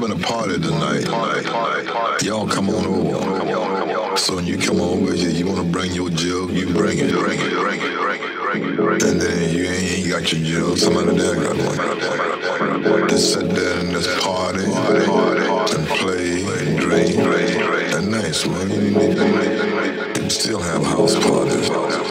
giving a party tonight. Y'all come on over. So when you come over, you, you want to bring your jug, you bring it. Bring it, bring it, bring it. And then you ain't, got your jug, somebody there got one. Just sit there and just party, and play, and drink, and nice, man. You, you, you, you still have house parties.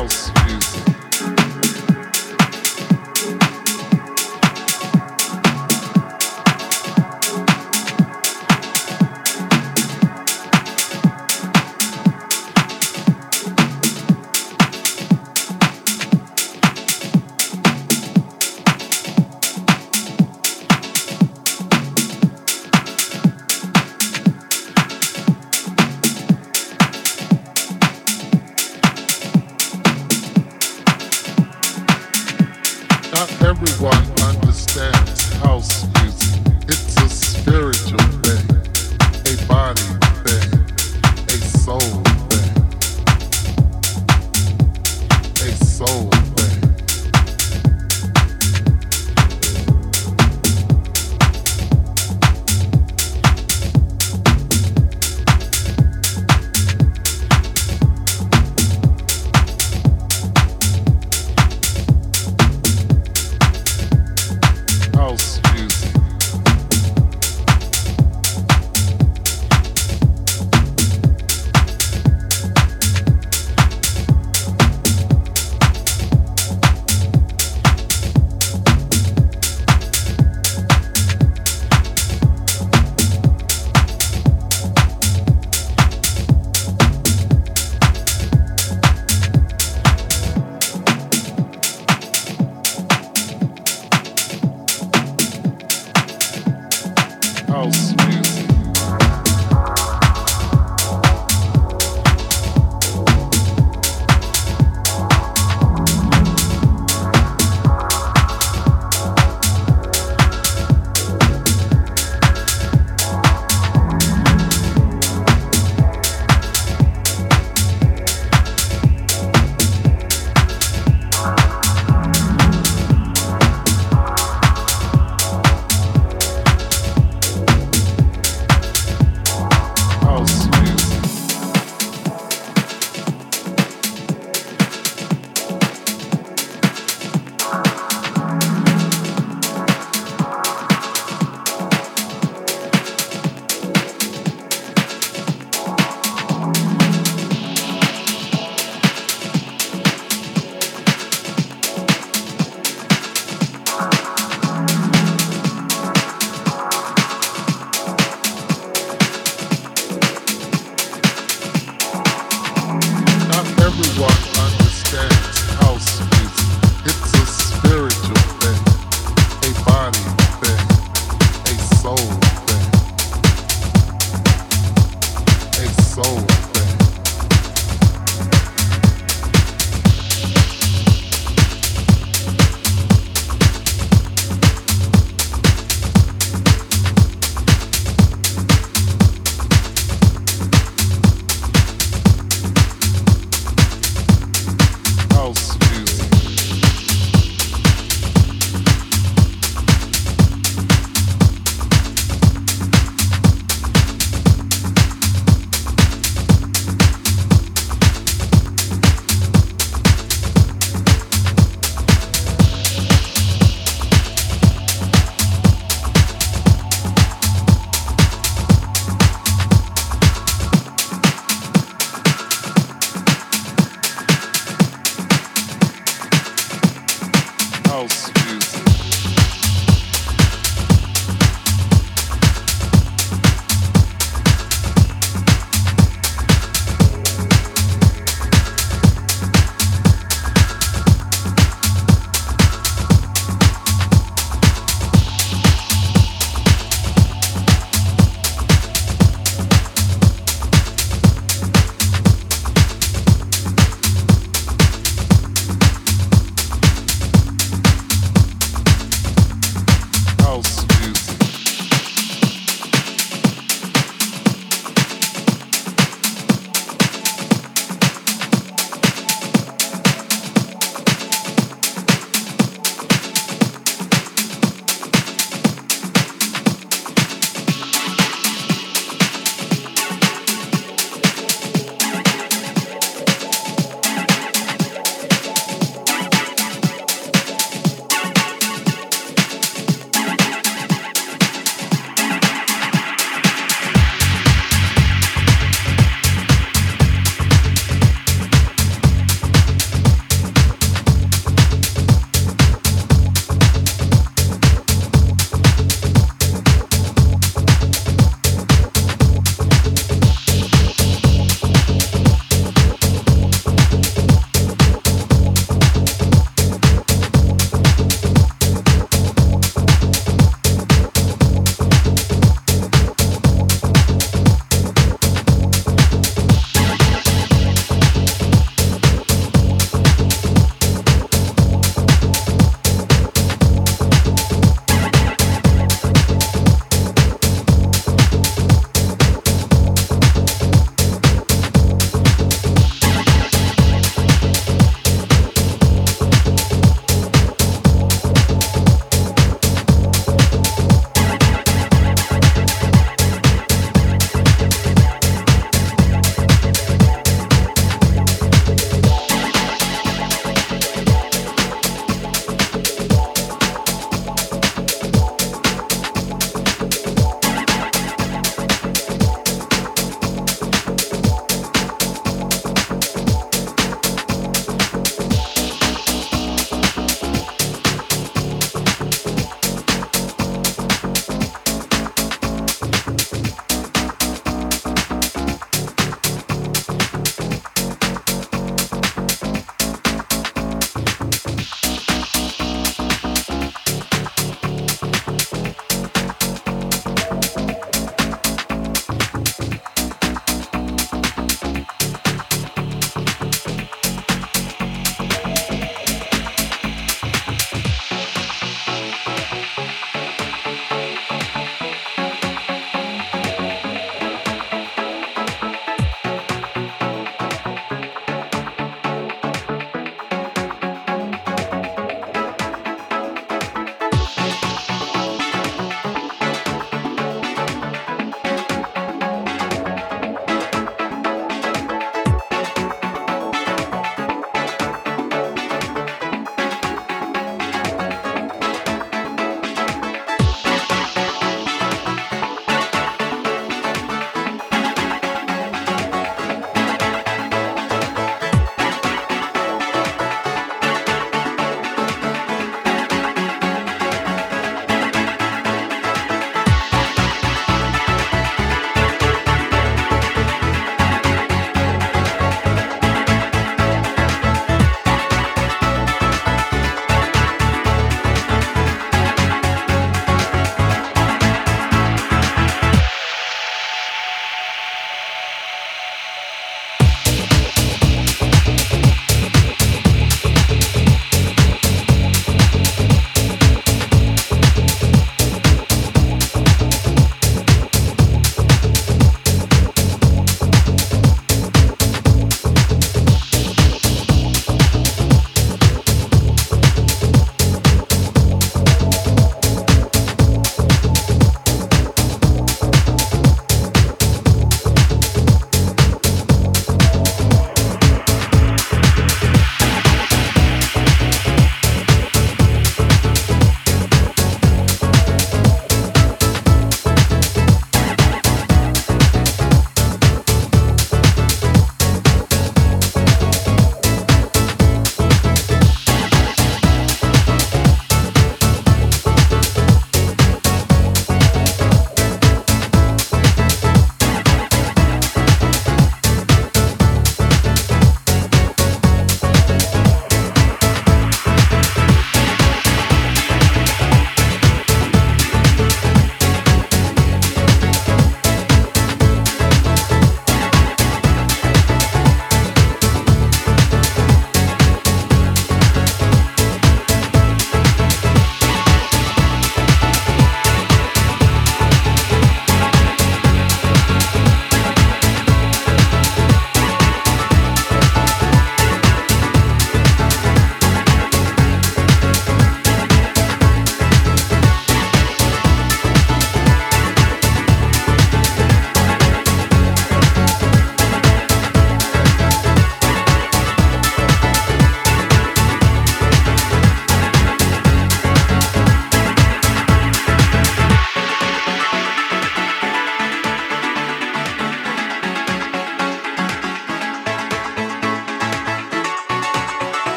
Charles.